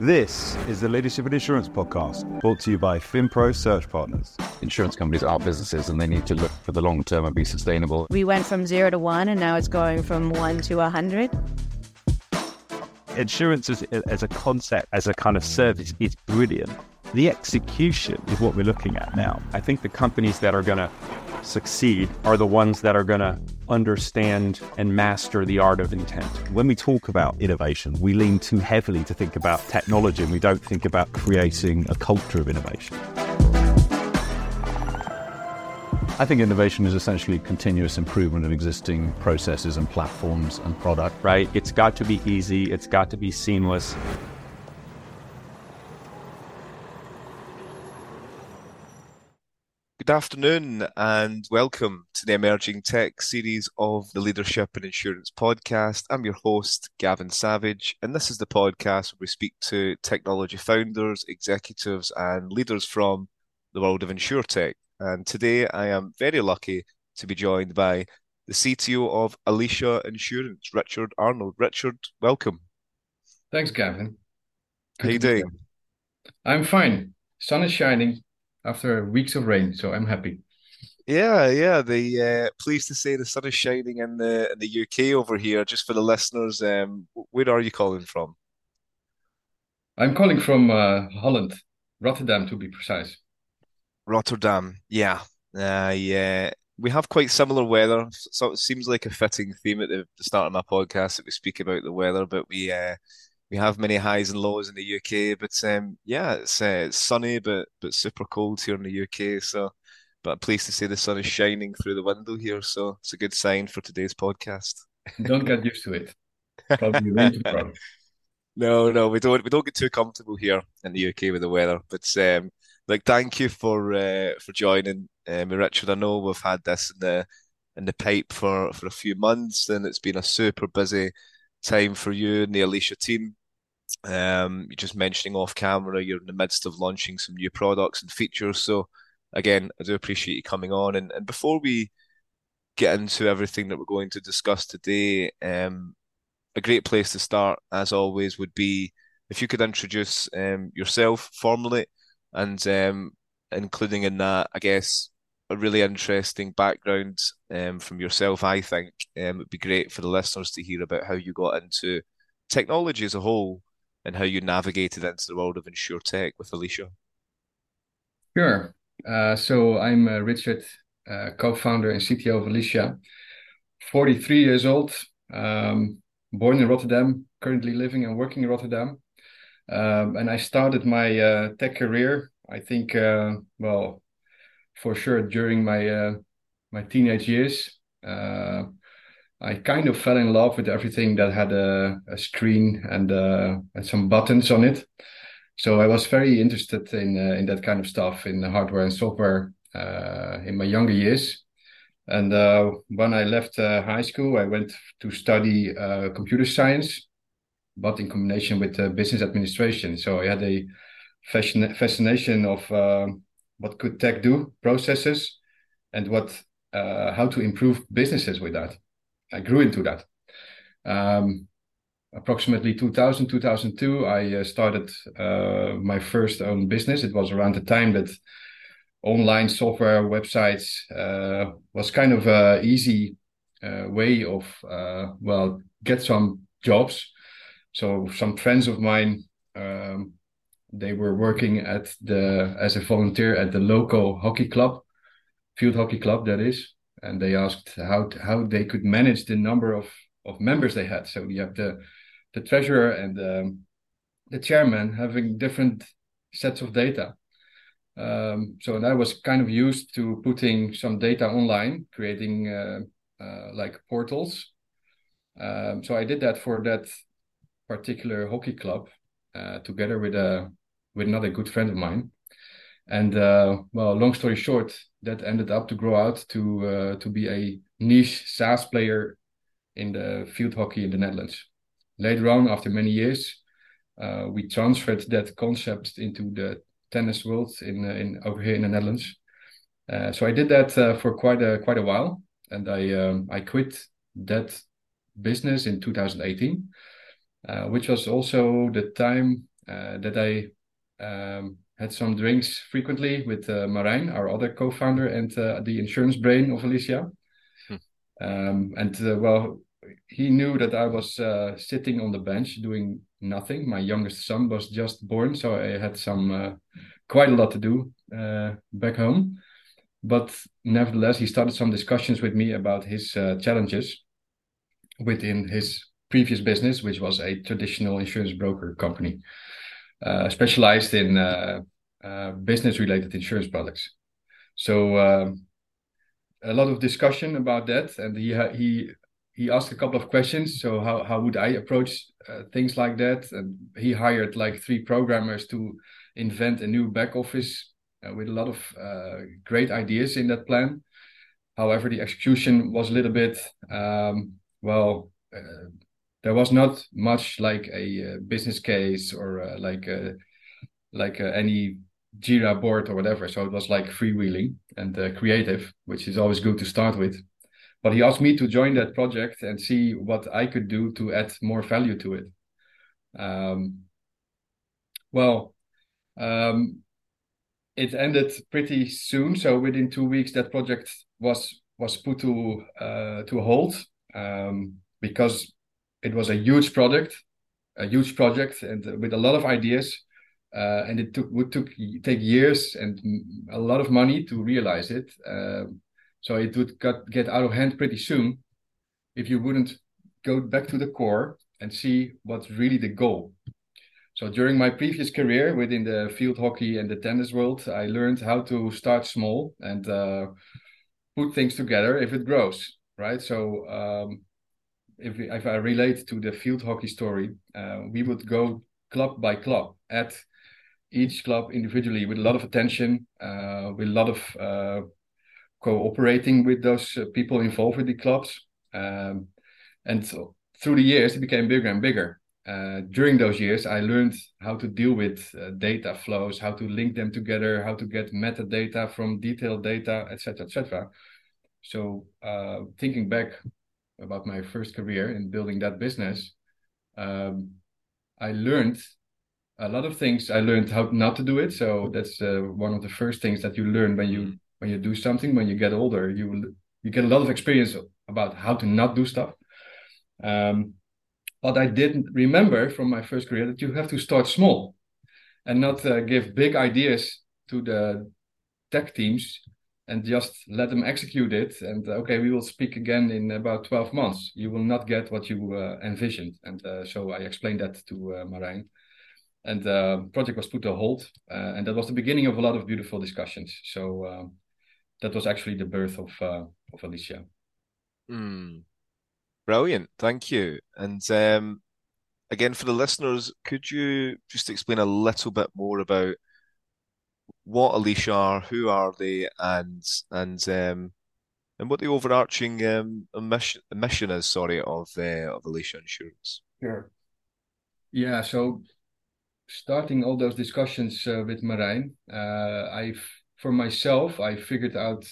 This is the Leadership in Insurance podcast, brought to you by FinPro Search Partners. Insurance companies are businesses and they need to look for the long term and be sustainable. We went from zero to one, and now it's going from one to a hundred. Insurance as, as a concept, as a kind of service, is brilliant. The execution is what we're looking at now. I think the companies that are going to succeed are the ones that are going to understand and master the art of intent. When we talk about innovation, we lean too heavily to think about technology and we don't think about creating a culture of innovation. I think innovation is essentially continuous improvement of existing processes and platforms and product. Right? It's got to be easy, it's got to be seamless. Good afternoon and welcome to the Emerging Tech series of the Leadership in Insurance podcast. I'm your host, Gavin Savage, and this is the podcast where we speak to technology founders, executives, and leaders from the world of InsurTech. And today I am very lucky to be joined by the CTO of Alicia Insurance, Richard Arnold. Richard, welcome. Thanks, Gavin. Good How you doing? I'm fine. Sun is shining after weeks of rain, so I'm happy. Yeah, yeah. The uh, pleased to say the sun is shining in the in the UK over here. Just for the listeners, um, where are you calling from? I'm calling from uh, Holland, Rotterdam to be precise. Rotterdam, yeah, uh, yeah. We have quite similar weather, so it seems like a fitting theme at the, the start of my podcast that we speak about the weather. But we uh, we have many highs and lows in the UK, but um, yeah, it's, uh, it's sunny but but super cold here in the UK. So, but I'm pleased to say the sun is shining through the window here, so it's a good sign for today's podcast. Don't get used to it. Probably. No, no, we don't. We don't get too comfortable here in the UK with the weather. But um, like, thank you for uh, for joining me, Richard. I know we've had this in the in the pipe for for a few months, and it's been a super busy time for you and the Alicia team. Um, you're just mentioning off camera, you're in the midst of launching some new products and features. So, again, I do appreciate you coming on. And, and before we get into everything that we're going to discuss today, um, a great place to start, as always, would be if you could introduce um, yourself formally and um, including in that, I guess, a really interesting background um, from yourself. I think um, it'd be great for the listeners to hear about how you got into technology as a whole and how you navigated into the world of InsurTech with Alicia. Sure. Uh, so I'm uh, Richard, uh, co-founder and CTO of Alicia. 43 years old, um, born in Rotterdam, currently living and working in Rotterdam. Um, and I started my uh, tech career, I think, uh, well, for sure during my uh, my teenage years. Uh, I kind of fell in love with everything that had a, a screen and uh, and some buttons on it. So I was very interested in uh, in that kind of stuff in hardware and software uh, in my younger years. And uh, when I left high school, I went to study computer science, but in combination with business administration. So I had a fascin- fascination of what could tech do, processes, and what uh, how to improve businesses with that. I grew into that. Um, approximately 2000, 2002, I uh, started uh, my first own business. It was around the time that online software websites uh, was kind of a easy uh, way of uh, well get some jobs. So some friends of mine um, they were working at the as a volunteer at the local hockey club, field hockey club that is, and they asked how how they could manage the number of of members they had. So you have the the treasurer and the, the chairman having different sets of data. Um, so I was kind of used to putting some data online, creating uh, uh, like portals. Um, so I did that for that particular hockey club uh, together with a with another good friend of mine. And uh, well, long story short, that ended up to grow out to uh, to be a niche SaaS player in the field hockey in the Netherlands. Later on, after many years, uh, we transferred that concept into the tennis world in uh, in over here in the Netherlands. Uh, so I did that uh, for quite a quite a while, and I um, I quit that business in 2018, which was also the time that I um, had some drinks frequently with uh, Marijn, our other co-founder, and uh, the insurance brain of Alicia. Hmm. Um, and uh, well, he knew that I was uh, sitting on the bench doing nothing. My youngest son was just born, so I had some uh, quite a lot to do uh, back home. But nevertheless, he started some discussions with me about his challenges within his previous business, which was a traditional insurance broker company. Uh, specialized in uh, uh, business-related insurance products. So um, a lot of discussion about that, and he he he asked a couple of questions. So how how would I approach things like that? And he hired like three programmers to invent a new back office with a lot of great ideas in that plan. However, the execution was a little bit um, well uh, there was not much like a uh, business case or uh, like like a, any Jira board or whatever. So it was like freewheeling and uh, creative, which is always good to start with. But he asked me to join that project and see what I could do to add more value to it. Um, well, um, it ended pretty soon. So within two weeks, that project was was put to uh, to a hold um, because it was a huge product, a huge project, and with a lot of ideas. Uh, and it took would took take years and a lot of money to realize it. Uh, so it would got, get out of hand pretty soon if you wouldn't go back to the core and see what's really the goal. So during my previous career within the field hockey and the tennis world, I learned how to start small and uh, put things together if it grows, right? So um, if, if I relate to the field hockey story, uh, we would go club by club at each club individually with a lot of attention, uh, with a lot of uh, cooperating with those uh, people involved with the clubs. Um, and so through the years, it became bigger and bigger. Uh, during those years, I learned how to deal with uh, data flows, how to link them together, how to get metadata from detailed data, etc., etc. So, thinking back about my first career in building that business, um, I learned a lot of things. I learned how not to do it. So that's uh, one of the first things that you learn when you mm. when you do something. When you get older, you you get a lot of experience about how to not do stuff. Um, but I didn't remember from my first career that you have to start small and not uh, give big ideas to the tech teams and just let them execute it. And uh, okay, we will speak again in about 12 months. You will not get what you uh, envisioned. And uh, so I explained that to uh, Marijn. And the uh, project was put to hold. Uh, and that was the beginning of a lot of beautiful discussions. So um, that was actually the birth of, of Alicia. Mm. Brilliant. Thank you. And um, again, for the listeners, could you just explain a little bit more about what Alicia are, who are they, and and um, and what the overarching um, mission, mission is, sorry, of uh, of Alicia Insurance. Sure. Yeah. So starting all those discussions uh, with Marijn, uh, I for myself I figured out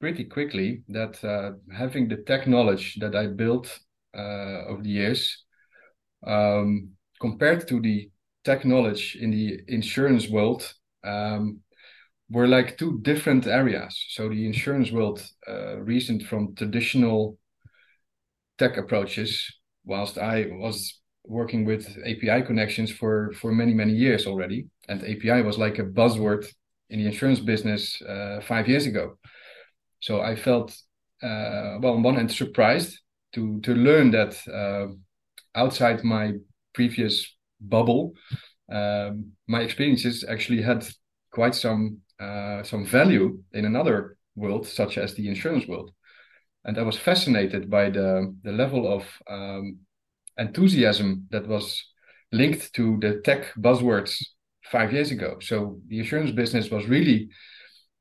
pretty quickly that uh, having the tech knowledge that I built uh, over the years, um, compared to the tech knowledge in the insurance world, um, were like two different areas. So the insurance world uh, reasoned from traditional tech approaches, whilst I was working with API connections for for many many years already, and API was like a buzzword in the insurance business uh, five years ago. So I felt uh, well on one hand surprised to to learn that uh, outside my previous bubble um, my experiences actually had quite some uh, some value in another world, such as the insurance world. And I was fascinated by the the level of um, enthusiasm that was linked to the tech buzzwords five years ago. So the insurance business was really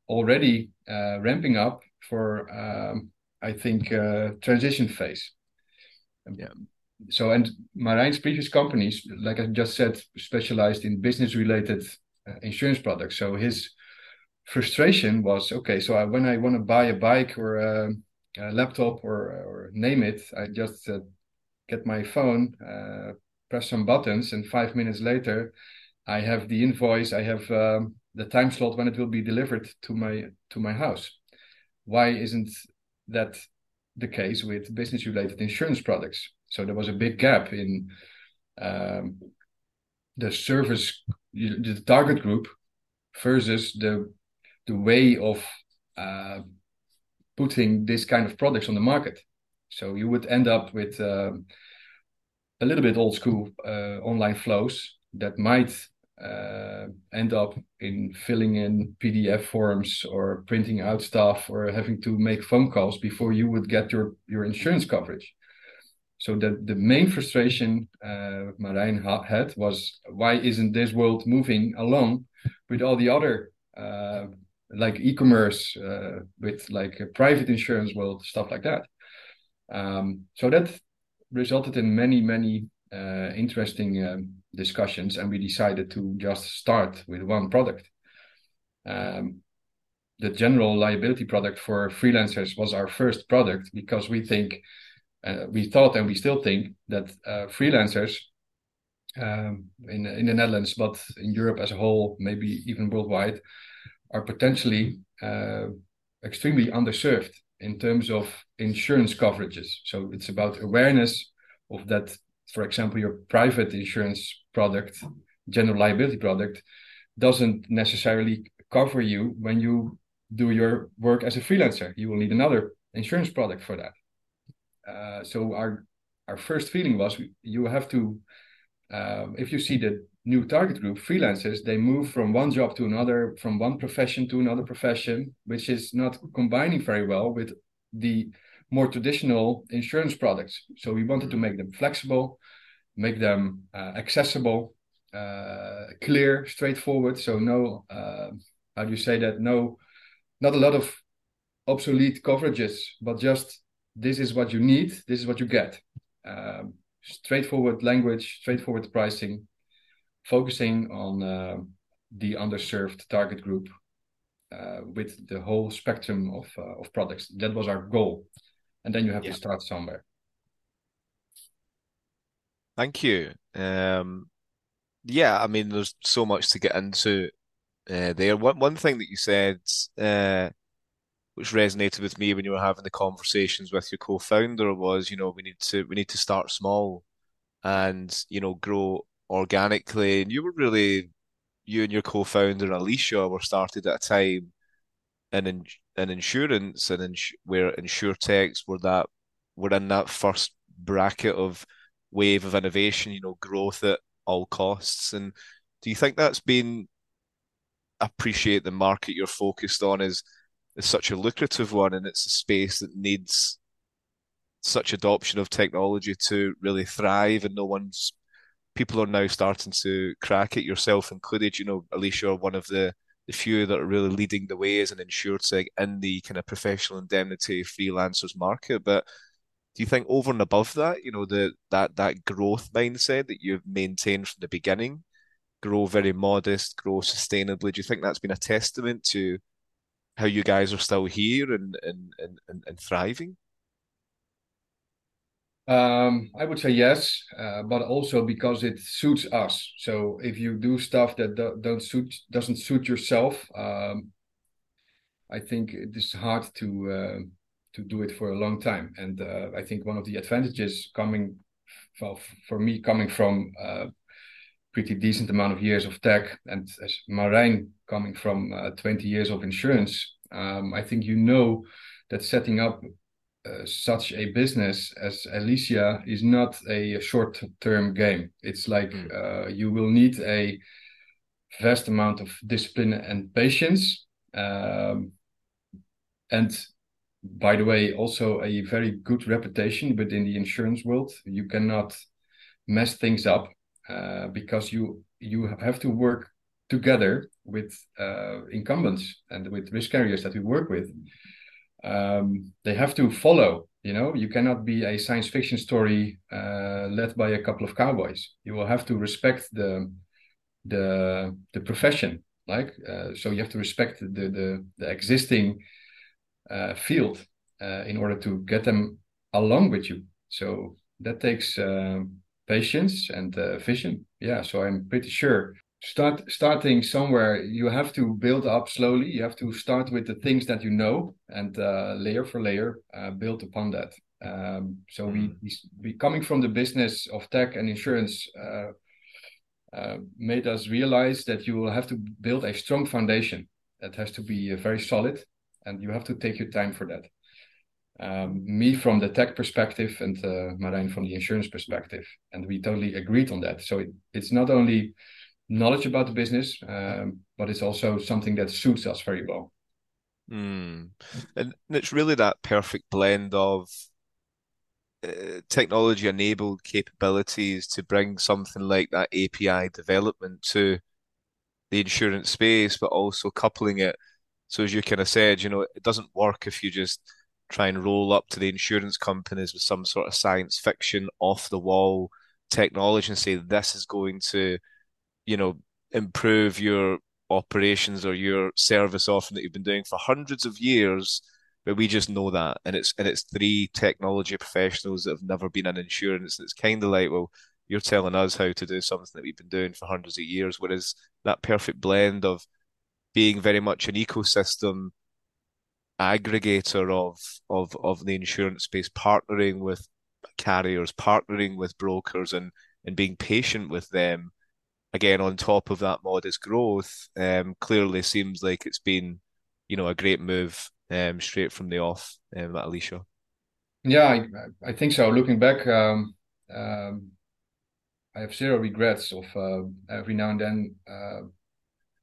already uh, ramping up for, um, I think, uh, transition phase. Yeah so and Marijn's previous companies, like I just said, specialized in business related uh, insurance products. So his frustration was okay. So I, when I want to buy a bike or a, a laptop or or name it, I just get my phone, uh, press some buttons, and five minutes later, I have the invoice, I have um, the time slot when it will be delivered to my to my house. Why isn't that the case with business related insurance products? So there was a big gap in um, the service, the target group versus the the way of uh, putting this kind of products on the market. So you would end up with uh, a little bit old school uh, online flows that might uh, end up in filling in PDF forms or printing out stuff or having to make phone calls before you would get your, your insurance coverage. So the, the main frustration uh, Marijn had was why isn't this world moving along with all the other uh, like e-commerce uh, with like a private insurance world stuff like that. Um, so that resulted in many many uh, interesting um, discussions, and we decided to just start with one product. Um, the general liability product for freelancers was our first product because we think, uh, we thought, and we still think that uh, freelancers um, in in the Netherlands, but in Europe as a whole, maybe even worldwide, are potentially uh, extremely underserved in terms of insurance coverages. So it's about awareness of that for example, your private insurance product, general liability product, doesn't necessarily cover you when you do your work as a freelancer. You will need another insurance product for that. Uh, so our our first feeling was you have to, um, if you see the new target group, freelancers, they move from one job to another, from one profession to another profession, which is not combining very well with the more traditional insurance products. So we wanted to make them flexible, make them uh, accessible, uh, clear, straightforward. So no, uh, how do you say that? No, not a lot of obsolete coverages, but just this is what you need, this is what you get. Um, straightforward language, straightforward pricing, focusing on uh, the underserved target group uh, with the whole spectrum of uh, of products. That was our goal and then you have yeah. to start somewhere. Thank you. Um, yeah, I mean, there's so much to get into uh, there. One one thing that you said, uh, which resonated with me when you were having the conversations with your co-founder, was you know we need to we need to start small, and you know grow organically. And you were really you and your co-founder Alicia were started at a time in in, in insurance and ins- where insurtechs were that were in that first bracket of wave of innovation, you know, growth at all costs. And do you think that's been appreciate the market you're focused on is is such a lucrative one and it's a space that needs such adoption of technology to really thrive and no one's people are now starting to crack it yourself included you know alicia one of the the few that are really leading the way as an insurtech in the kind of professional indemnity freelancers market. But do you think over and above that, you know, the that that growth mindset that you've maintained from the beginning, grow very modest, grow sustainably, do you think that's been a testament to how you guys are still here and and and, and thriving? Um, I would say yes, uh, but also because it suits us. So if you do stuff that do, not suit doesn't suit yourself, um, I think it is hard to uh, to do it for a long time. And uh, I think one of the advantages coming for me coming from a uh, pretty decent amount of years of tech, and as Marijn coming from uh, 20 years of insurance, um, I think you know that setting up uh, such a business as Alicia is not a short-term game. It's like mm. uh, you will need a vast amount of discipline and patience. Um, and by the way, also a very good reputation within the insurance world. You cannot mess things up uh, because you you have to work together with uh, incumbents and with risk carriers that we work with um, they have to follow. You know, you cannot be a science fiction story uh, led by a couple of cowboys. You will have to respect the the the profession. Like, uh, so you have to respect the the, the existing uh, field uh, in order to get them along with you. So that takes uh, patience and uh, vision. Yeah, so I'm pretty sure start starting somewhere you have to build up slowly. You have to start with the things that you know and uh, layer for layer uh, build upon that. Um, so we, hmm. we, coming from the business of tech and insurance uh, uh, made us realize that you will have to build a strong foundation that has to be uh, very solid and you have to take your time for that. Um, me from the tech perspective and uh, Marijn from the insurance perspective and we totally agreed on that. So it, it's not only knowledge about the business, um, but it's also something that suits us very well. Mm. And it's really that perfect blend of uh, technology enabled capabilities to bring something like that API development to the insurance space, but also coupling it. So, as you kind of said, you know, it doesn't work if you just try and roll up to the insurance companies with some sort of science fiction off the wall technology and say this is going to you know, improve your operations or your service offering that you've been doing for hundreds of years, but we just know that. And it's and it's three technology professionals that have never been in insurance. And it's kind of like, well, you're telling us how to do something that we've been doing for hundreds of years. Whereas that perfect blend of being very much an ecosystem aggregator of of of the insurance space, partnering with carriers, partnering with brokers, and and being patient with them again on top of that modest growth, um, clearly seems like it's been, you know, a great move um, straight from the off um, at Alicia. Yeah, I, I think so. Looking back, um, um, I have zero regrets of uh, every now and then uh,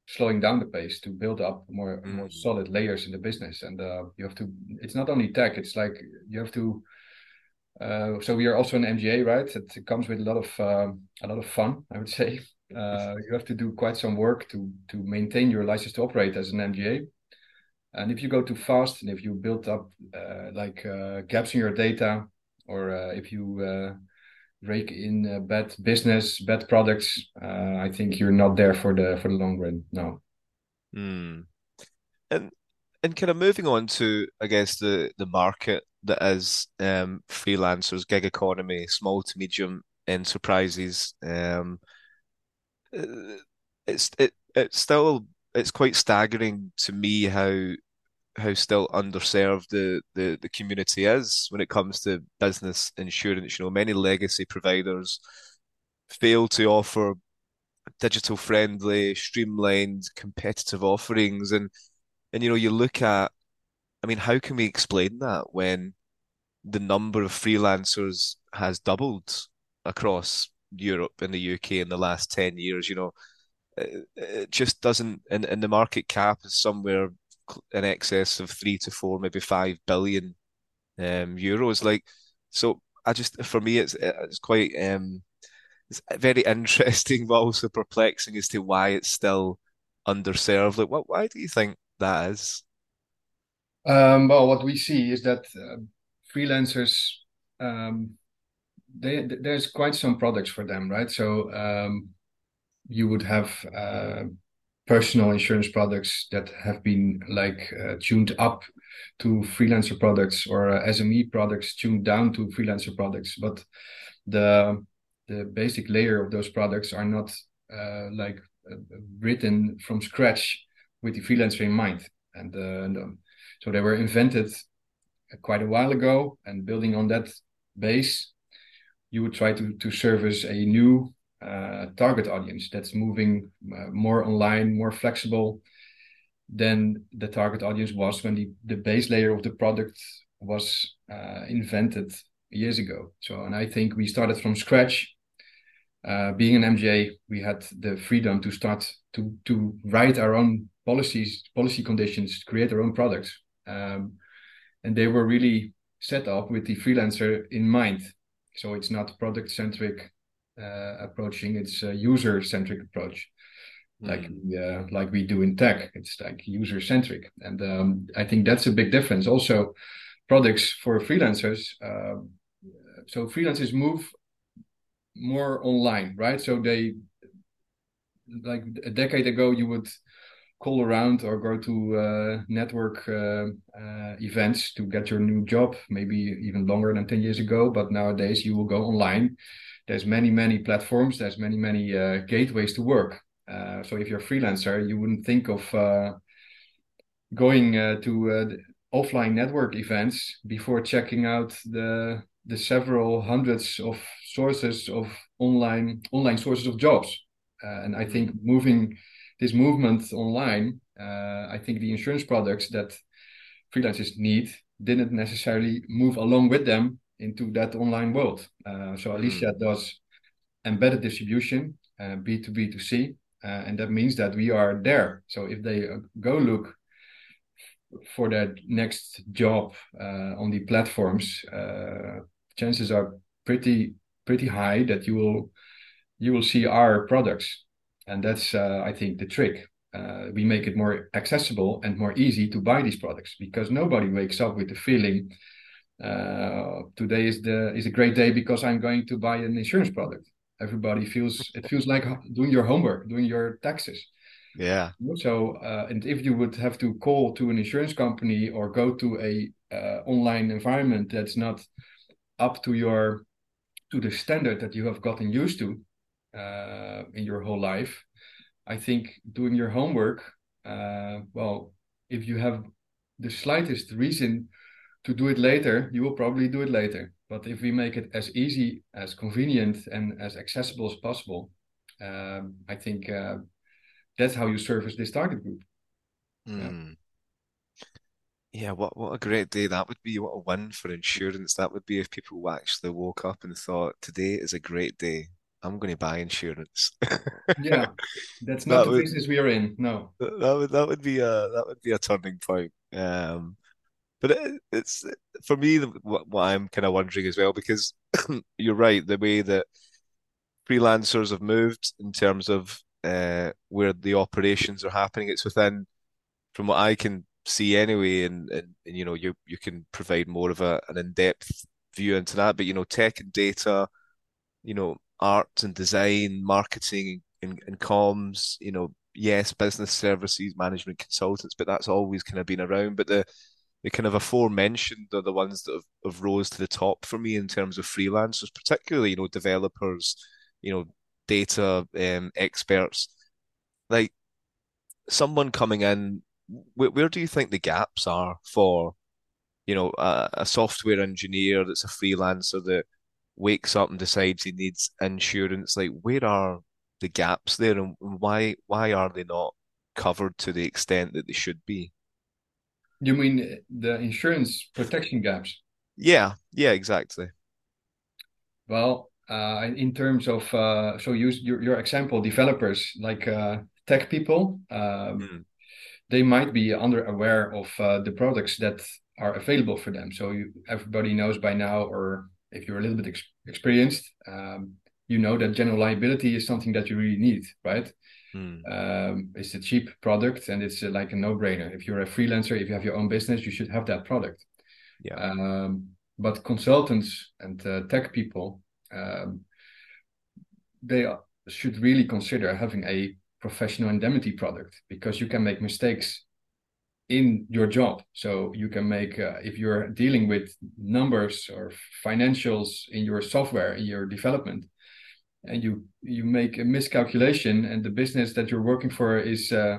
slowing down the pace to build up more mm. more solid layers in the business. And uh, you have to. It's not only tech. It's like you have to. Uh, so we are also an MGA, right? It, comes with a lot of uh, a lot of fun, I would say. Uh, you have to do quite some work to to maintain your license to operate as an MGA. And if you go too fast and if you build up uh, like uh, gaps in your data, or uh, if you uh, rake in uh, bad business, bad products, I think you're not there for the for the long run. No. Mm. And and kind of moving on to I guess the the market that is um, freelancers, gig economy, small to medium enterprises. Um, Uh, it's it it's still it's quite staggering to me how how still underserved the, the, the community is when it comes to business insurance. You know, many legacy providers fail to offer digital friendly, streamlined, competitive offerings. And and you know, you look at I mean, how can we explain that when the number of freelancers has doubled across Europe and the UK in the last 10 years, you know, it, it just doesn't, and, and the market cap is somewhere in excess of three to four, maybe five billion um, euros. Like, so I just, for me, it's, it's quite, um, it's very interesting, but also perplexing as to why it's still underserved. Like, what, why do you think that is? Um, well, what we see is that uh, freelancers um, they, there's quite some products for them, right? So um, you would have uh, personal insurance products that have been like uh, tuned up to freelancer products or uh, SME products tuned down to freelancer products, but the the basic layer of those products are not uh, like uh, written from scratch with the freelancer in mind, and, uh, and um, so they were invented quite a while ago, and building on that base you would try to to service a new uh, target audience that's moving uh, more online, more flexible than the target audience was when the, the base layer of the product was uh, invented years ago. So, and I think we started from scratch. Uh, being an MGA, we had the freedom to start to to write our own policies, policy conditions, create our own products, um, and they were really set up with the freelancer in mind so it's not product centric uh, approaching; it's a user centric approach, mm. like we, uh, like we do in tech. It's like user centric, and um, I think that's a big difference. Also, products for freelancers. Uh, so freelancers move more online, right? So they like a decade ago, you would call around or go to uh, network uh, uh, events to get your new job, maybe even longer than 10 years ago. But nowadays, you will go online. There's many many platforms there's many many uh, gateways to work. Uh, so if you're a freelancer you wouldn't think of uh, going uh, to uh, offline network events before checking out the the several hundreds of sources of online online sources of jobs. Uh, and i think moving this movement online i think the insurance products that freelancers need didn't necessarily move along with them into that online world. Uh, so Alicia mm. does embedded distribution, uh, B2B to C, uh, and that means that we are there. So if they uh, go look for that next job uh, on the platforms, uh, chances are pretty pretty high that you will you will see our products, and that's I think the trick. we make it more accessible and more easy to buy these products because nobody wakes up with the feeling uh, today is the is a great day because I'm going to buy an insurance product. Everybody feels it feels like doing your homework, doing your taxes. Yeah. So, uh, and if you would have to call to an insurance company or go to a uh, online environment that's not up to your to the standard that you have gotten used to uh, in your whole life, I think doing your homework. Uh, well, if you have the slightest reason to do it later, you will probably do it later. But if we make it as easy, as convenient, and as accessible as possible, um, I think uh, that's how you service this target group. Mm. Yeah. Hmm. yeah, what what a great day that would be! What a win for insurance that would be if people actually woke up and thought today is a great day. I'm going to buy insurance. yeah, that's not that the would, business we are in. No, that would that would be a that would be a turning point. Um, but it, it's for me what, what I'm kind of wondering as well because you're right the way that freelancers have moved in terms of uh, where the operations are happening. It's within, from what I can see anyway, and, and, and you know you you can provide more of a, an in depth view into that. But you know, tech and data, you know, art and design, marketing and, and comms, you know, yes, business services, management consultants, but that's always kind of been around. But the the kind of aforementioned are the ones that have, have rose to the top for me in terms of freelancers, particularly you know developers, you know data um, experts, like someone coming in. Where, where do you think the gaps are for, you know, a, a software engineer that's a freelancer that wakes up and decides he needs insurance? Like, where are the gaps there, and why why are they not covered to the extent that they should be? You mean the insurance protection gaps? Yeah, yeah, exactly. Well, uh, in terms of uh, so use your, your example, developers like uh, tech people, um, mm. they might be under aware of uh, the products that are available for them. So you, everybody knows by now, or if you're a little bit ex- experienced, um, you know that general liability is something that you really need, right? Mm. Um, it's a cheap product and it's uh, like a no-brainer. If you're a freelancer, if you have your own business, you should have that product. Yeah. Um, but consultants and uh, tech people, um, they should really consider having a professional indemnity product because you can make mistakes in your job. So you can make uh, if you're dealing with numbers or financials in your software in your development and you you make a miscalculation and the business that you're working for is uh,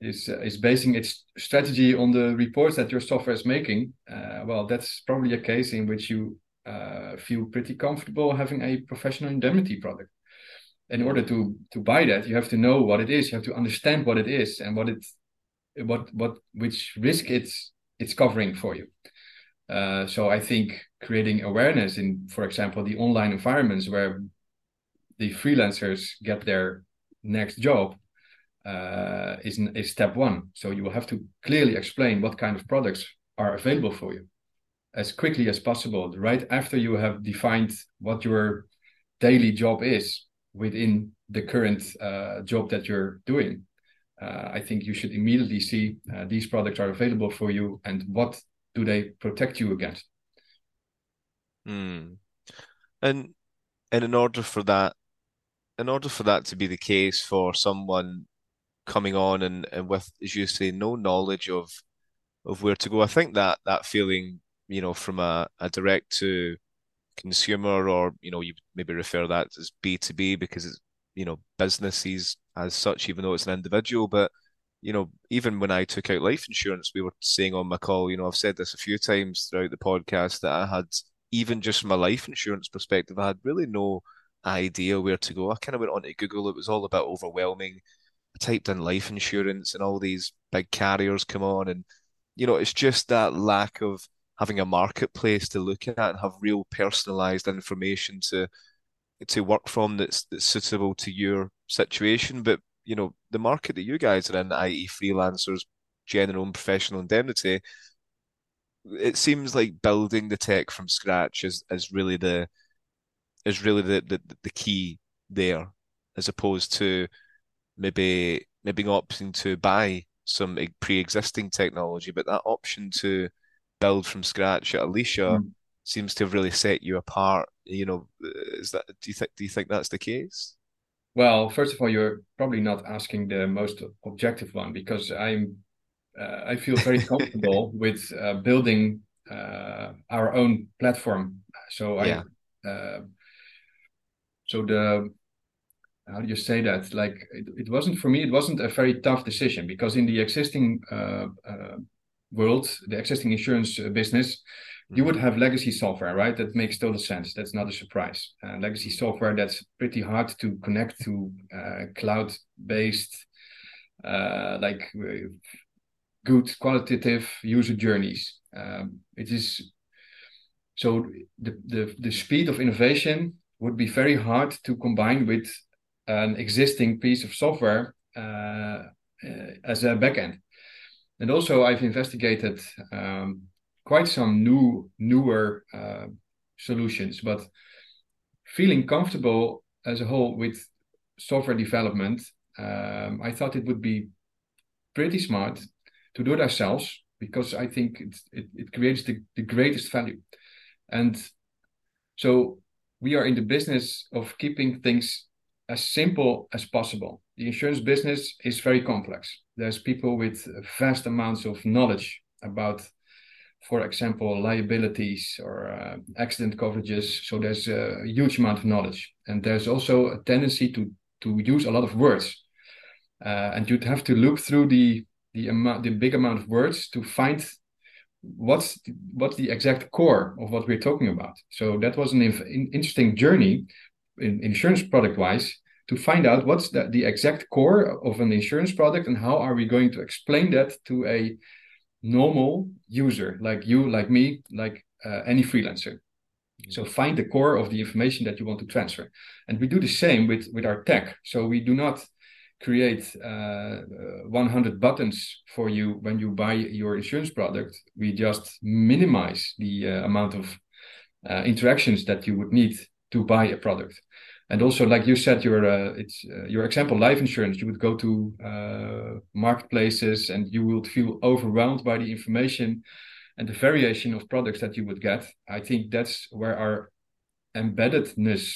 is uh, is basing its strategy on the reports that your software is making uh, well that's probably a case in which you uh, feel pretty comfortable having a professional indemnity product in order to to buy that you have to know what it is you have to understand what it is and what it what what which risk it's it's covering for you uh, so I think creating awareness in, for example, the online environments where the freelancers get their next job uh, is, is step one. So you will have to clearly explain what kind of products are available for you as quickly as possible, right after you have defined what your daily job is within the current uh, job that you're doing. Uh, I think you should immediately see uh, these products are available for you and what do they protect you against. Mm. And and in order for that in order for that to be the case for someone coming on and, and with, as you say, no knowledge of of where to go, I think that that feeling, you know, from a, a direct to consumer, or you know, you maybe refer that as B two B because it's you know businesses as such, even though it's an individual. But you know, even when I took out life insurance, we were saying on my call, you know, I've said this a few times throughout the podcast that I had even just from a life insurance perspective, I had really no idea where to go. I kind of went onto Google. It was all about overwhelming. I typed in life insurance and all these big carriers come on and you know, it's just that lack of having a marketplace to look at and have real personalized information to to work from that's that's suitable to your situation. But you know, the market that you guys are in, i.e., freelancers, general and professional indemnity, it seems like building the tech from scratch is is really the is really the the, the key there, as opposed to maybe maybe opting to buy some pre-existing technology, but that option to build from scratch at Alicia mm. Seems to have really set you apart. You know, is that do you think do you think that's the case? Well, first of all, you're probably not asking the most objective one because I'm uh, I feel very comfortable with uh, building uh, our own platform. So yeah. I uh, so the how do you say that? Like it, it wasn't for me. It wasn't a very tough decision because in the existing uh, uh, world, the existing insurance uh, business, you mm-hmm. would have legacy software, right? That makes total sense. That's not a surprise. Uh, legacy software that's pretty hard to connect to uh, cloud-based, uh, like good qualitative user journeys. Um, it is so the, the the speed of innovation would be very hard to combine with an existing piece of software uh, uh, as a backend. And also, I've investigated um, quite some new, newer uh, solutions, but feeling comfortable as a whole with software development, um, I thought it would be pretty smart to do it ourselves because I think it, it, it creates the, the greatest value. And so we are in the business of keeping things as simple as possible. The insurance business is very complex. There's people with vast amounts of knowledge about, for example, liabilities or uh, accident coverages. So there's a huge amount of knowledge, and there's also a tendency to to use a lot of words, uh, and you'd have to look through the the amount, the big amount of words to find what's the, what's the exact core of what we're talking about. So that was an interesting journey in insurance product wise to find out what's the, the exact core of an insurance product and how are we going to explain that to a normal user like you like me like uh, any freelancer. So find the core of the information that you want to transfer. And we do the same with with our tech. So we do not create uh, 100 buttons for you when you buy your insurance product. We just minimize the uh, amount of uh, interactions that you would need to buy a product and also like you said your uh, it's uh, your example life insurance you would go to uh, marketplaces and you would feel overwhelmed by the information and the variation of products that you would get. I think that's where our embeddedness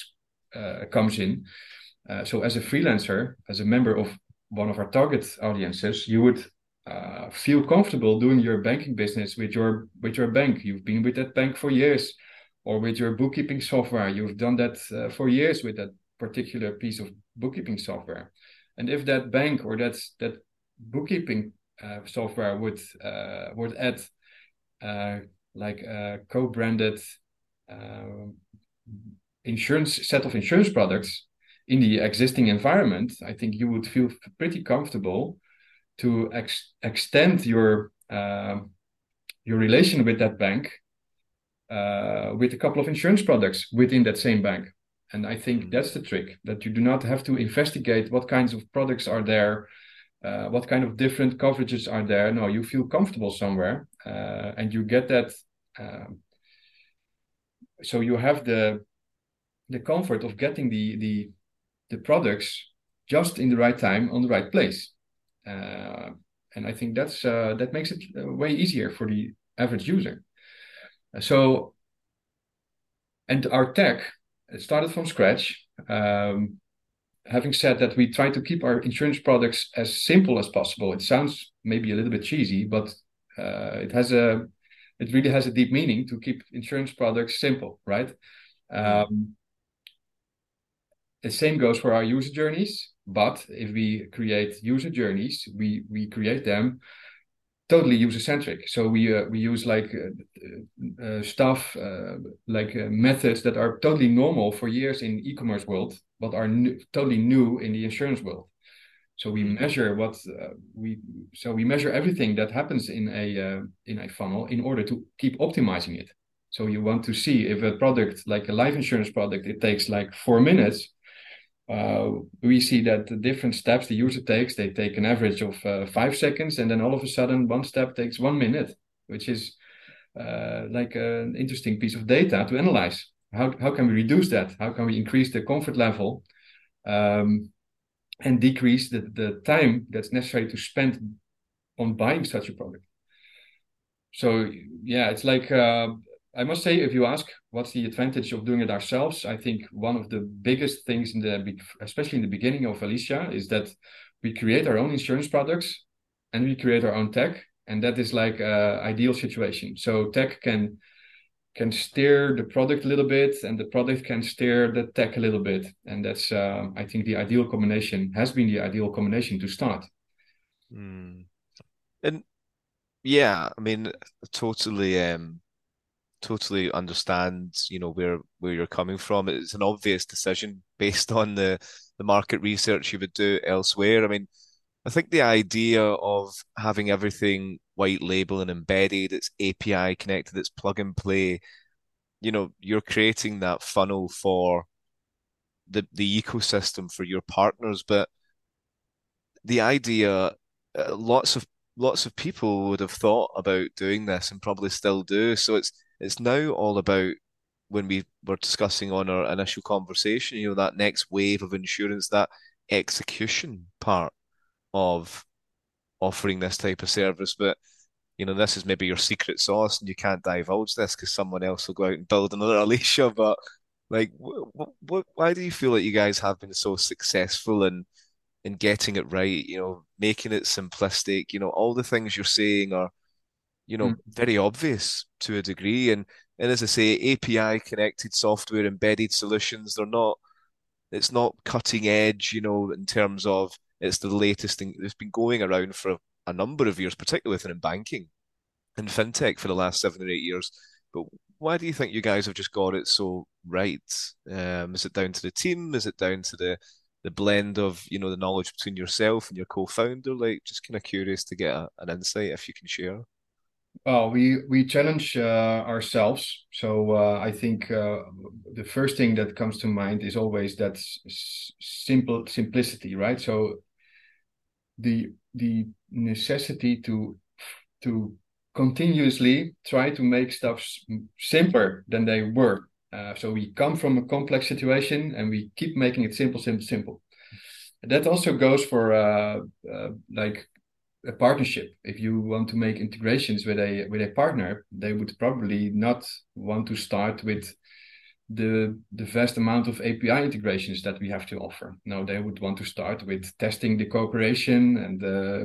uh, comes in. Uh, so as a freelancer as a member of one of our target audiences you would uh, feel comfortable doing your banking business with your with your bank. You've been with that bank for years or with your bookkeeping software. You've done that uh, for years with that particular piece of bookkeeping software. And if that bank or that that bookkeeping uh, software would uh, would add uh, like a co-branded uh, insurance set of insurance products in the existing environment, I think you would feel pretty comfortable to ex- extend your uh, your relation with that bank uh, with a couple of insurance products within that same bank. And I think mm. that's the trick that you do not have to investigate what kinds of products are there, uh, what kind of different coverages are there. No, you feel comfortable somewhere uh, and you get that. Um, so you have the the comfort of getting the the the products just in the right time on the right place. Uh, and I think that's uh, that makes it uh, way easier for the average user. So, and our tech started from scratch. Um, having said that, we try to keep our insurance products as simple as possible. It sounds maybe a little bit cheesy, but uh, it has a it really has a deep meaning to keep insurance products simple, right? Um, the same goes for our user journeys. But if we create user journeys, we we create them totally user centric. So we uh, we use like uh, uh, stuff uh, like uh, methods that are totally normal for years in e-commerce world, but are new, totally new in the insurance world. So we measure what uh, we so we measure everything that happens in a in a funnel in order to keep optimizing it. So you want to see if a product like a life insurance product it takes like four minutes uh, we see that the different steps the user takes, they take an average of uh, five seconds, and then all of a sudden, one step takes one minute, which is uh, like an interesting piece of data to analyze. How, how can we reduce that? How can we increase the comfort level um, and decrease the, the time that's necessary to spend on buying such a product? So, yeah, it's like uh, I must say, if you ask what's the advantage of doing it ourselves, I think one of the biggest things in the especially in the beginning of Alicia is that we create our own insurance products and we create our own tech, and that is like a ideal situation. So tech can can steer the product a little bit, and the product can steer the tech a little bit, and that's uh, I think the ideal combination has been the ideal combination to start. Mm. And yeah, I mean, totally. Um totally understand, you know, where where you're coming from. It's an obvious decision based on the the market research you would do elsewhere. I mean, I think the idea of having everything white label and embedded, it's API connected, it's plug and play. You know, you're creating that funnel for the the ecosystem for your partners, but the idea, uh, lots of lots of people would have thought about doing this and probably still do. So it's it's now all about when we were discussing on our initial conversation, you know, that next wave of insurance, that execution part of offering this type of service. But you know, this is maybe your secret sauce, and you can't divulge this because someone else will go out and build another Alicia. But like, what, why do you feel that you guys have been so successful in in getting it right? You know, making it simplistic. You know, all the things you're saying are you know, mm. very obvious to a degree. And and as I say, API connected software, embedded solutions, they're not it's not cutting edge, you know, in terms of it's the latest thing. It's been going around for a, a number of years, particularly within banking and fintech for the last seven or eight years. But why do you think you guys have just got it so right? Um, is it down to the team? Is it down to the the blend of you know the knowledge between yourself and your co-founder? Like, just kind of curious to get a, an insight if you can share. Well, we we challenge uh, ourselves. So uh, I think uh, the first thing that comes to mind is always that s- simple simplicity, right? So the the necessity to to continuously try to make stuff simpler than they were. Uh, so we come from a complex situation and we keep making it simple, simple, simple. That also goes for uh, uh, like a partnership. If you want to make integrations with a with a partner, they would probably not want to start with the the vast amount of API integrations that we have to offer. No, they would want to start with testing the cooperation and uh,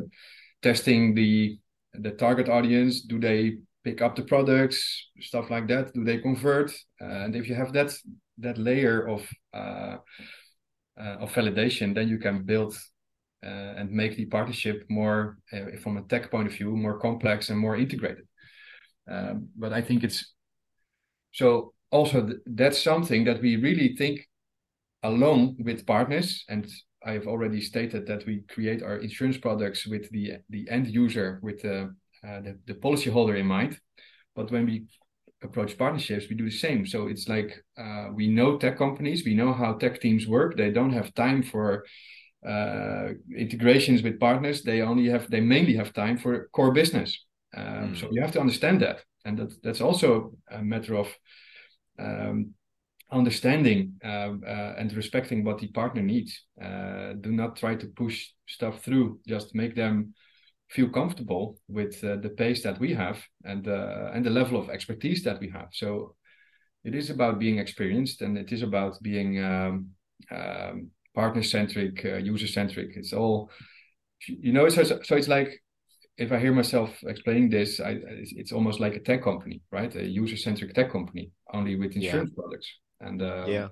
testing the the target audience. Do they pick up the products, stuff like that? Do they convert? Uh, and if you have that that layer of uh, uh of validation, then you can build and make the partnership more, uh, from a tech point of view, more complex and more integrated. Um, but I think it's so also th- that's something that we really think along with partners and I've already stated that we create our insurance products with the the end user, with the uh, the, the policyholder in mind. But when we approach partnerships, we do the same. So it's like uh, we know tech companies, we know how tech teams work. They don't have time for uh, integrations with partners, they only have they mainly have time for core business. Um, mm. So you have to understand that, and that that's also a matter of um, understanding uh, uh, and respecting what the partner needs. Uh, do not try to push stuff through. Just make them feel comfortable with uh, the pace that we have and uh, and the level of expertise that we have. So it is about being experienced, and it is about being um, um, partner centric, uh, user centric. It's all, you know, so, so it's like if I hear myself explaining this, I, it's, it's almost like a tech company, right? A user centric tech company, only with insurance yeah. products. And uh, yeah,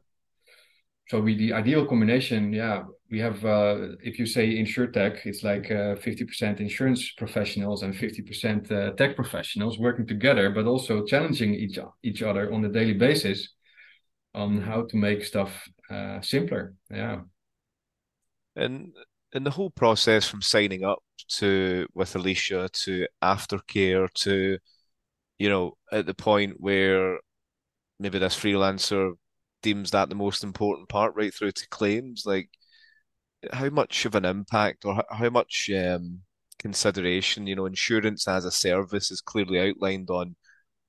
so we the ideal combination, yeah, we have uh, if you say insurtech, it's like uh, fifty percent insurance professionals and fifty percent uh, tech professionals working together, but also challenging each each other on a daily basis on how to make stuff uh, simpler. Yeah, and and the whole process from signing up to with Alicia to aftercare to you know at the point where maybe this freelancer deems that the most important part right through to claims like how much of an impact or how much um, consideration you know insurance as a service is clearly outlined on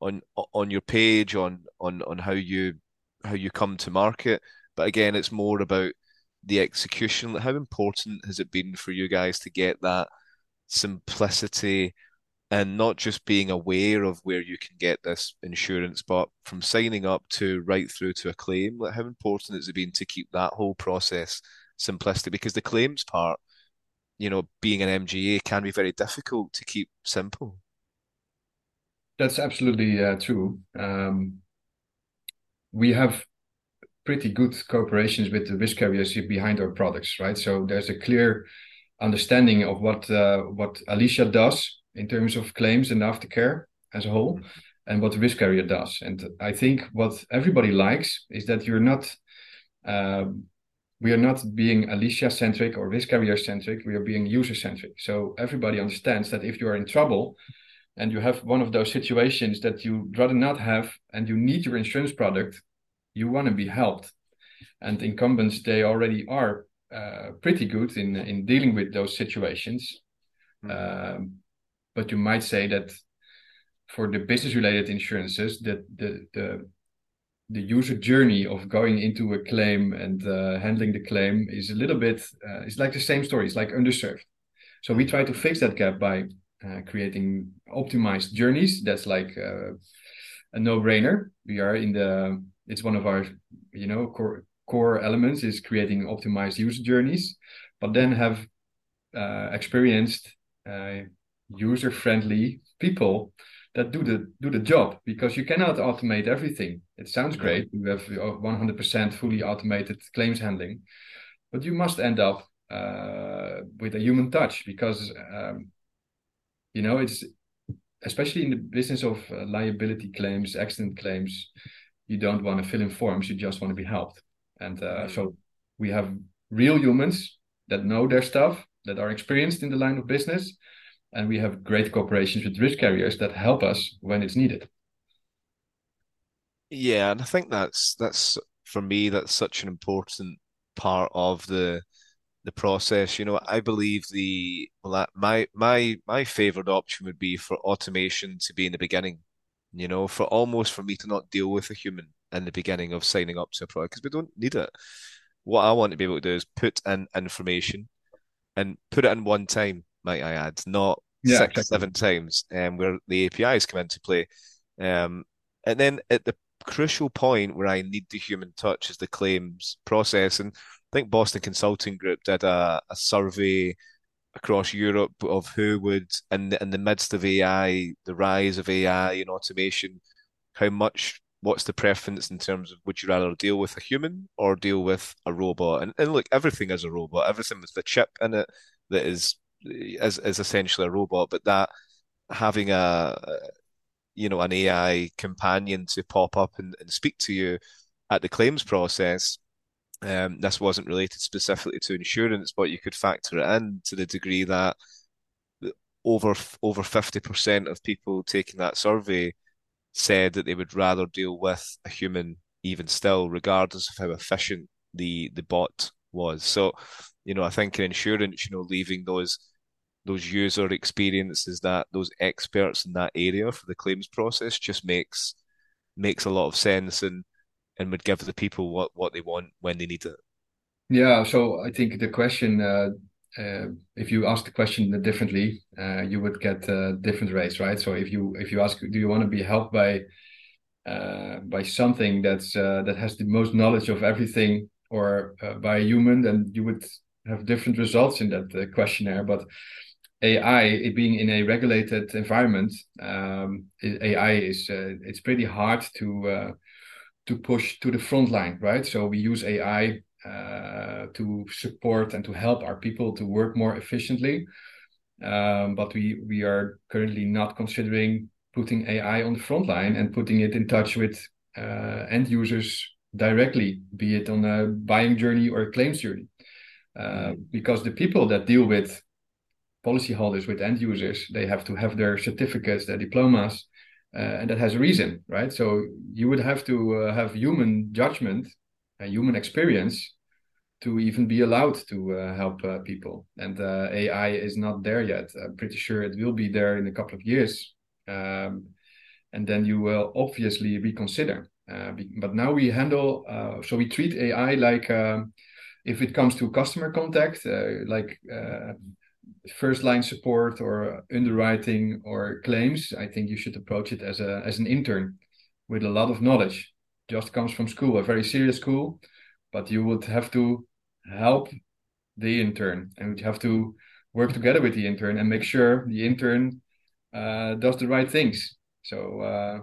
on on your page on on on how you how you come to market. But again it's more about the execution how important has it been for you guys to get that simplicity and not just being aware of where you can get this insurance, but from signing up to right through to a claim, like how important has it been to keep that whole process simplistic? Because the claims part, you know, being an MGA can be very difficult to keep simple. That's absolutely uh, true. Um, we have pretty good cooperations with the risk carriers behind our products, right? So there's a clear understanding of what uh, what Alicia does in terms of claims and aftercare as a whole and what the risk carrier does. And I think what everybody likes is that you're not, um, we are not being Alicia centric or risk carrier centric, we are being user centric. So everybody understands that if you are in trouble and you have one of those situations that you'd rather not have and you need your insurance product, you want to be helped. And incumbents, they already are uh, pretty good in, in dealing with those situations. Mm-hmm. Um, but you might say that for the business related insurances that the the the user journey of going into a claim and uh, handling the claim is a little bit uh, it's like the same story it's like underserved so we try to fix that gap by uh, creating optimized journeys that's like uh, a no-brainer we are in the it's one of our you know core core elements is creating optimized user journeys but then have uh, experienced uh, user friendly people that do the do the job because you cannot automate everything. It sounds great. You have 100% fully automated claims handling, but you must end up uh, with a human touch because um, you know it's especially in the business of uh, liability claims, accident claims. You don't want to fill in forms. You just want to be helped, and uh, so we have real humans that know their stuff, that are experienced in the line of business, and we have great cooperations with risk carriers that help us when it's needed. Yeah, and I think that's that's for me that's such an important part of the the process. You know, I believe the well, my my my favorite option would be for automation to be in the beginning. You know, for almost for me to not deal with a human in the beginning of signing up to a product because we don't need it. What I want to be able to do is put in information and put it in one time might I add, not yeah, six, exactly. seven times, um, where the APIs come into play. Um, and then at the crucial point where I need the human touch is the claims process. And I think Boston Consulting Group did a, a survey across Europe of who would, in the, in the midst of AI, the rise of AI and automation, how much, what's the preference in terms of would you rather deal with a human or deal with a robot? And, and look, everything is a robot, everything with the chip in it that is is is essentially a robot, but that having a you know an AI companion to pop up and, and speak to you at the claims process. Um, this wasn't related specifically to insurance, but you could factor it in to the degree that over over fifty percent of people taking that survey said that they would rather deal with a human, even still, regardless of how efficient the the bot was. So, you know, I think in insurance, you know, leaving those those user experiences that those experts in that area for the claims process just makes makes a lot of sense and and would give the people what what they want when they need it. Yeah so i think the question uh, uh, if you ask the question differently uh, you would get uh, different rates right? So if you if you ask do you want to be helped by uh, by something that's uh, that has the most knowledge of everything or by a human then you would have different results in that questionnaire. But AI, being in a regulated environment, um, AI is uh, it's pretty hard to uh, to push to the front line, right? So we use AI uh, to support and to help our people to work more efficiently. Um, but we we are currently not considering putting AI on the front line and putting it in touch with uh, end users directly, be it on a buying journey or a claims journey. Uh, because the people that deal with policyholders, with end users, they have to have their certificates, their diplomas, uh, and that has a reason, right? So you would have to uh, have human judgment, and human experience to even be allowed to uh, help uh, people. And uh, AI is not there yet. I'm pretty sure it will be there in a couple of years. Um, and then you will obviously reconsider. Uh, but now we handle, so we treat AI like um, if it comes to customer contact, like first line support or underwriting or claims, I think you should approach it as a as an intern with a lot of knowledge. Just comes from school, a very serious school, but you would have to help the intern and we have to work together with the intern and make sure the intern uh, does the right things. So uh,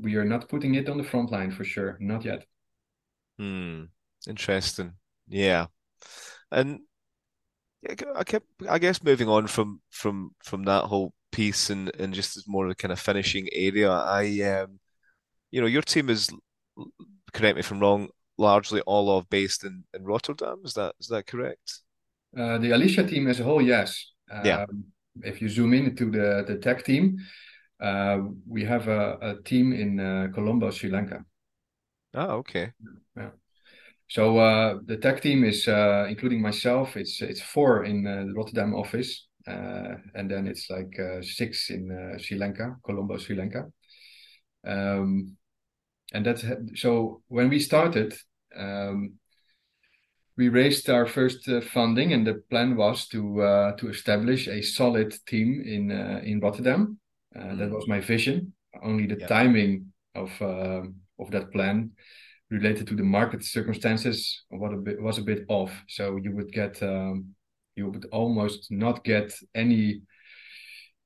we are not putting it on the front line for sure, not yet. Hmm. Interesting. Yeah, and I kept, I guess, moving on from from from that whole piece and and just as more of a kind of finishing area. I, um, you know, your team is, correct me if I'm wrong, largely all of based in, in Rotterdam. Is that is that correct? Uh, the Alicia team as a whole, yes. Um, yeah. If you zoom in into the the tech team, uh, we have a, a team in uh, Colombo, Sri Lanka. Oh, okay. Yeah. So uh, the tech team is uh, including myself. It's it's four in uh, the Rotterdam office, and then it's like six in Sri Lanka, Colombo, Sri Lanka. Um, and that's so when we started um, we raised our first uh, funding and the plan was to uh, to establish a solid team in uh, in Rotterdam mm. that was my vision only the timing of um, of that plan related to the market circumstances was a bit was a bit off so you would get um, you would almost not get any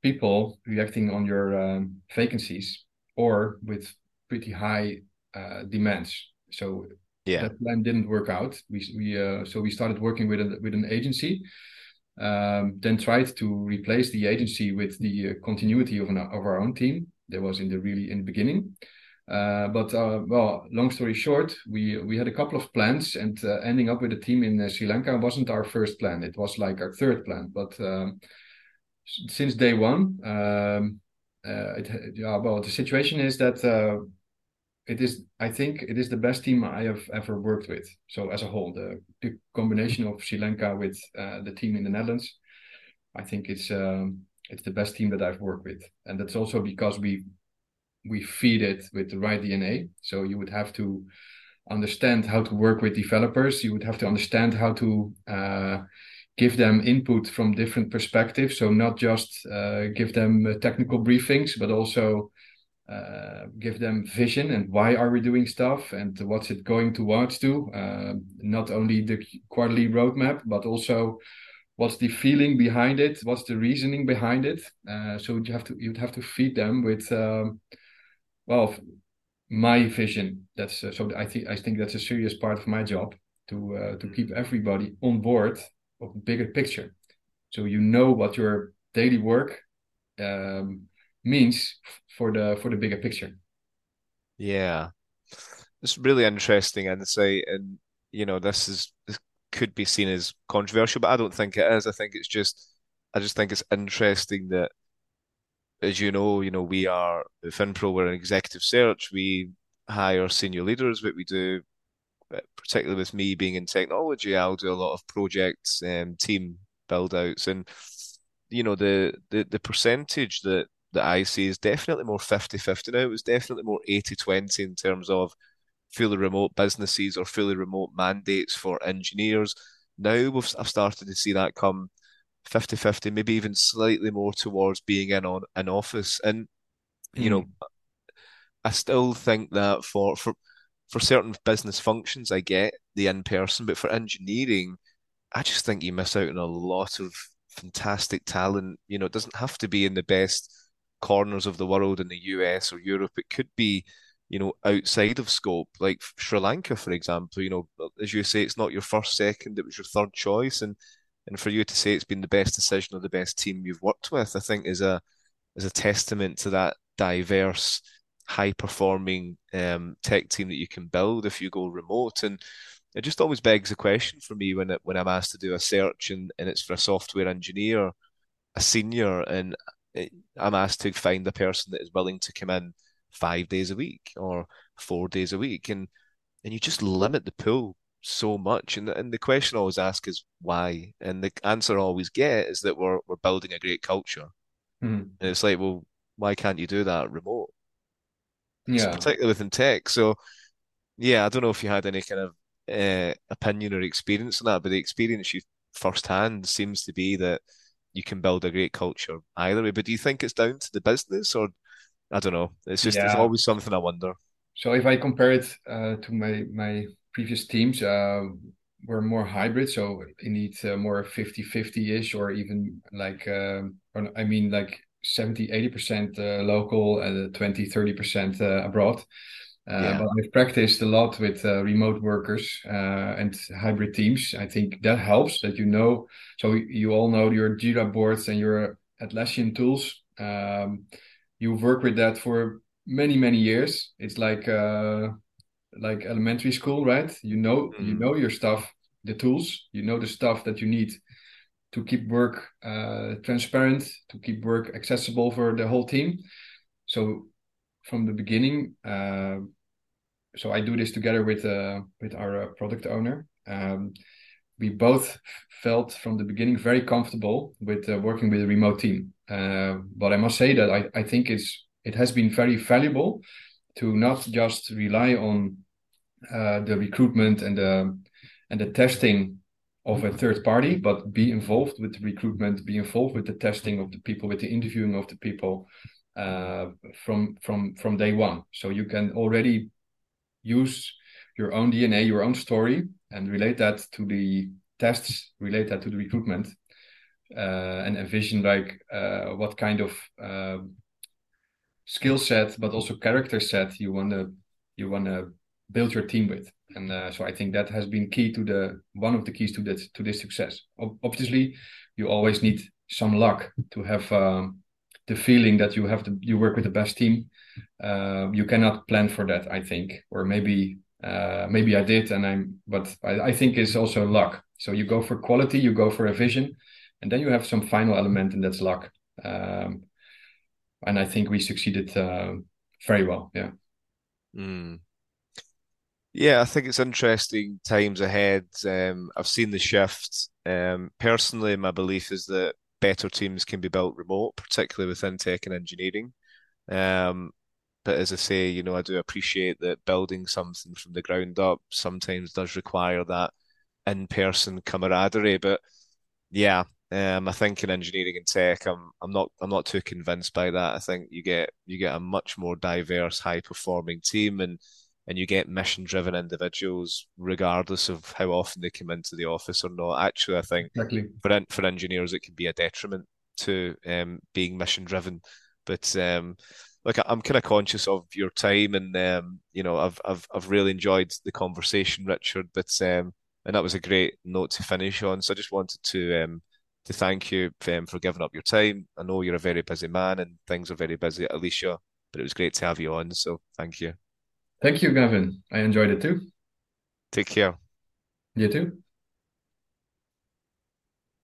people reacting on your um, vacancies or with pretty high uh, demands. So yeah. that plan didn't work out. We we uh, so we started working with a, with an agency. Um, then tried to replace the agency with the uh, continuity of an, of our own team. That was in the really in the beginning. Uh, but uh, well, long story short, we we had a couple of plans, and uh, ending up with a team in uh, Sri Lanka wasn't our first plan. It was like our third plan. But um, since day one, um, uh, it, yeah, well, the situation is that uh, it is. I think it is the best team I have ever worked with. So as a whole, the, the combination of Sri Lanka with the team in the Netherlands, I think it's um, it's the best team that I've worked with, and that's also because we we feed it with the right DNA. So you would have to understand how to work with developers. You would have to understand how to uh, give them input from different perspectives. So not just uh, give them uh, technical briefings, but also uh, give them vision and why are we doing stuff and what's it going towards to. Uh, not only the quarterly roadmap, but also what's the feeling behind it, what's the reasoning behind it. Uh, so you have to you'd have to feed them with um, well my vision. That's uh, so I think I think that's a serious part of my job to to keep everybody on board of the bigger picture. So you know what your daily work um, means for the for the bigger picture. Yeah, it's really interesting insight, and you know this is this could be seen as controversial, but I don't think it is. I think it's just I just think it's interesting that, as you know, you know we are FinPro. We're an executive search. We hire senior leaders, but we do uh, particularly with me being in technology, I'll do a lot of projects, and team build outs, and you know the the the percentage that that I see is definitely more 50-50 now. It was definitely more 80-20 in terms of fully remote businesses or fully remote mandates for engineers. Now we've I've started to see that come 50-50, maybe even slightly more towards being in on an office. And you mm. know, I still think that for for for certain business functions, I get the in person, but for engineering, I just think you miss out on a lot of fantastic talent. You know, it doesn't have to be in the best corners of the world in the US or Europe. It could be you know, outside of scope, like Sri Lanka, for example. You know, as you say, it's not your first, second; it was your third choice, and and for you to say it's been the best decision or the best team you've worked with, I think is a is a testament to that diverse, high performing um, tech team that you can build if you go remote. And it just always begs a question for me when it, when I'm asked to do a search and, and it's for a software engineer, a senior, and I'm asked to find a person that is willing to come in five days a week or four days a week, and and you just limit the pool so much. And and the question I always ask is why, and the answer I always get is that we're we're building a great culture, Mhm. and it's like, well, why can't you do that remote? So Yeah. particularly within tech. So yeah, I don't know if you had any kind of uh, opinion or experience on that, but the experience you firsthand seems to be that you can build a great culture either way. But do you think it's down to the business or I don't know. It's just it's always something I wonder. So if I compare it uh, to my my previous teams, uh, we're more hybrid. So indeed, uh, more 50-50-ish, or even like, um, or I mean, like 70, 80% uh, local and 20, 30% uh, abroad. Uh, Yeah. but I've practiced a lot with uh, remote workers uh, and hybrid teams. I think that helps that you know. So you all know your Jira boards and your Atlassian tools. Um, you've worked with that for many many years it's like uh like elementary school right? You know you Mm. know your stuff the tools you know the stuff that you need to keep work uh transparent to keep work accessible for the whole team. So from the beginning uh so i do this together with uh with our uh, product owner. Um we both felt from the beginning very comfortable with uh, working with a remote team. Uh, but i must say that i i think it's it has been very valuable to not just rely on uh, the recruitment and the and the testing of a third party, but be involved with the recruitment, be involved with the testing of the people, with the interviewing of the people uh, from from from day one. So you can already use your own DNA, your own story, and relate that to the tests, relate that to the recruitment, uh, and envision like uh, what kind of uh, skill set, but also character set you wanna you wanna build your team with. And uh, so I think that has been key to the one of the keys to that to this success. Ob- obviously, you always need some luck to have um, the feeling that you have to you work with the best team. Uh, you cannot plan for that, I think, or maybe uh, maybe I did, and I'm, but I, I think it's also luck. So you go for quality, you go for a vision, and then you have some final element, and that's luck. Um, and I think we succeeded uh, very well. Yeah. Mm. Yeah, I think it's interesting times ahead. Um, I've seen the shift. Um, personally, my belief is that better teams can be built remote, particularly within tech and engineering. Um, but as I say, you know, I do appreciate that building something from the ground up sometimes does require that in-person camaraderie. But yeah, um, I think in engineering and tech, I'm I'm not I'm not too convinced by that. I think you get you get a much more diverse, high-performing team, and and you get mission-driven individuals, regardless of how often they come into the office or not. Actually, I think Exactly. for for engineers, it can be a detriment to um, being mission-driven. But um, like I'm kind of conscious of your time, and um, you know, I've I've I've really enjoyed the conversation, Richard. But um, and that was a great note to finish on. So I just wanted to um, to thank you um, for giving up your time. I know you're a very busy man, and things are very busy at Alicia, but it was great to have you on. So thank you. Thank you, Gavin. I enjoyed it too. Take care. You too.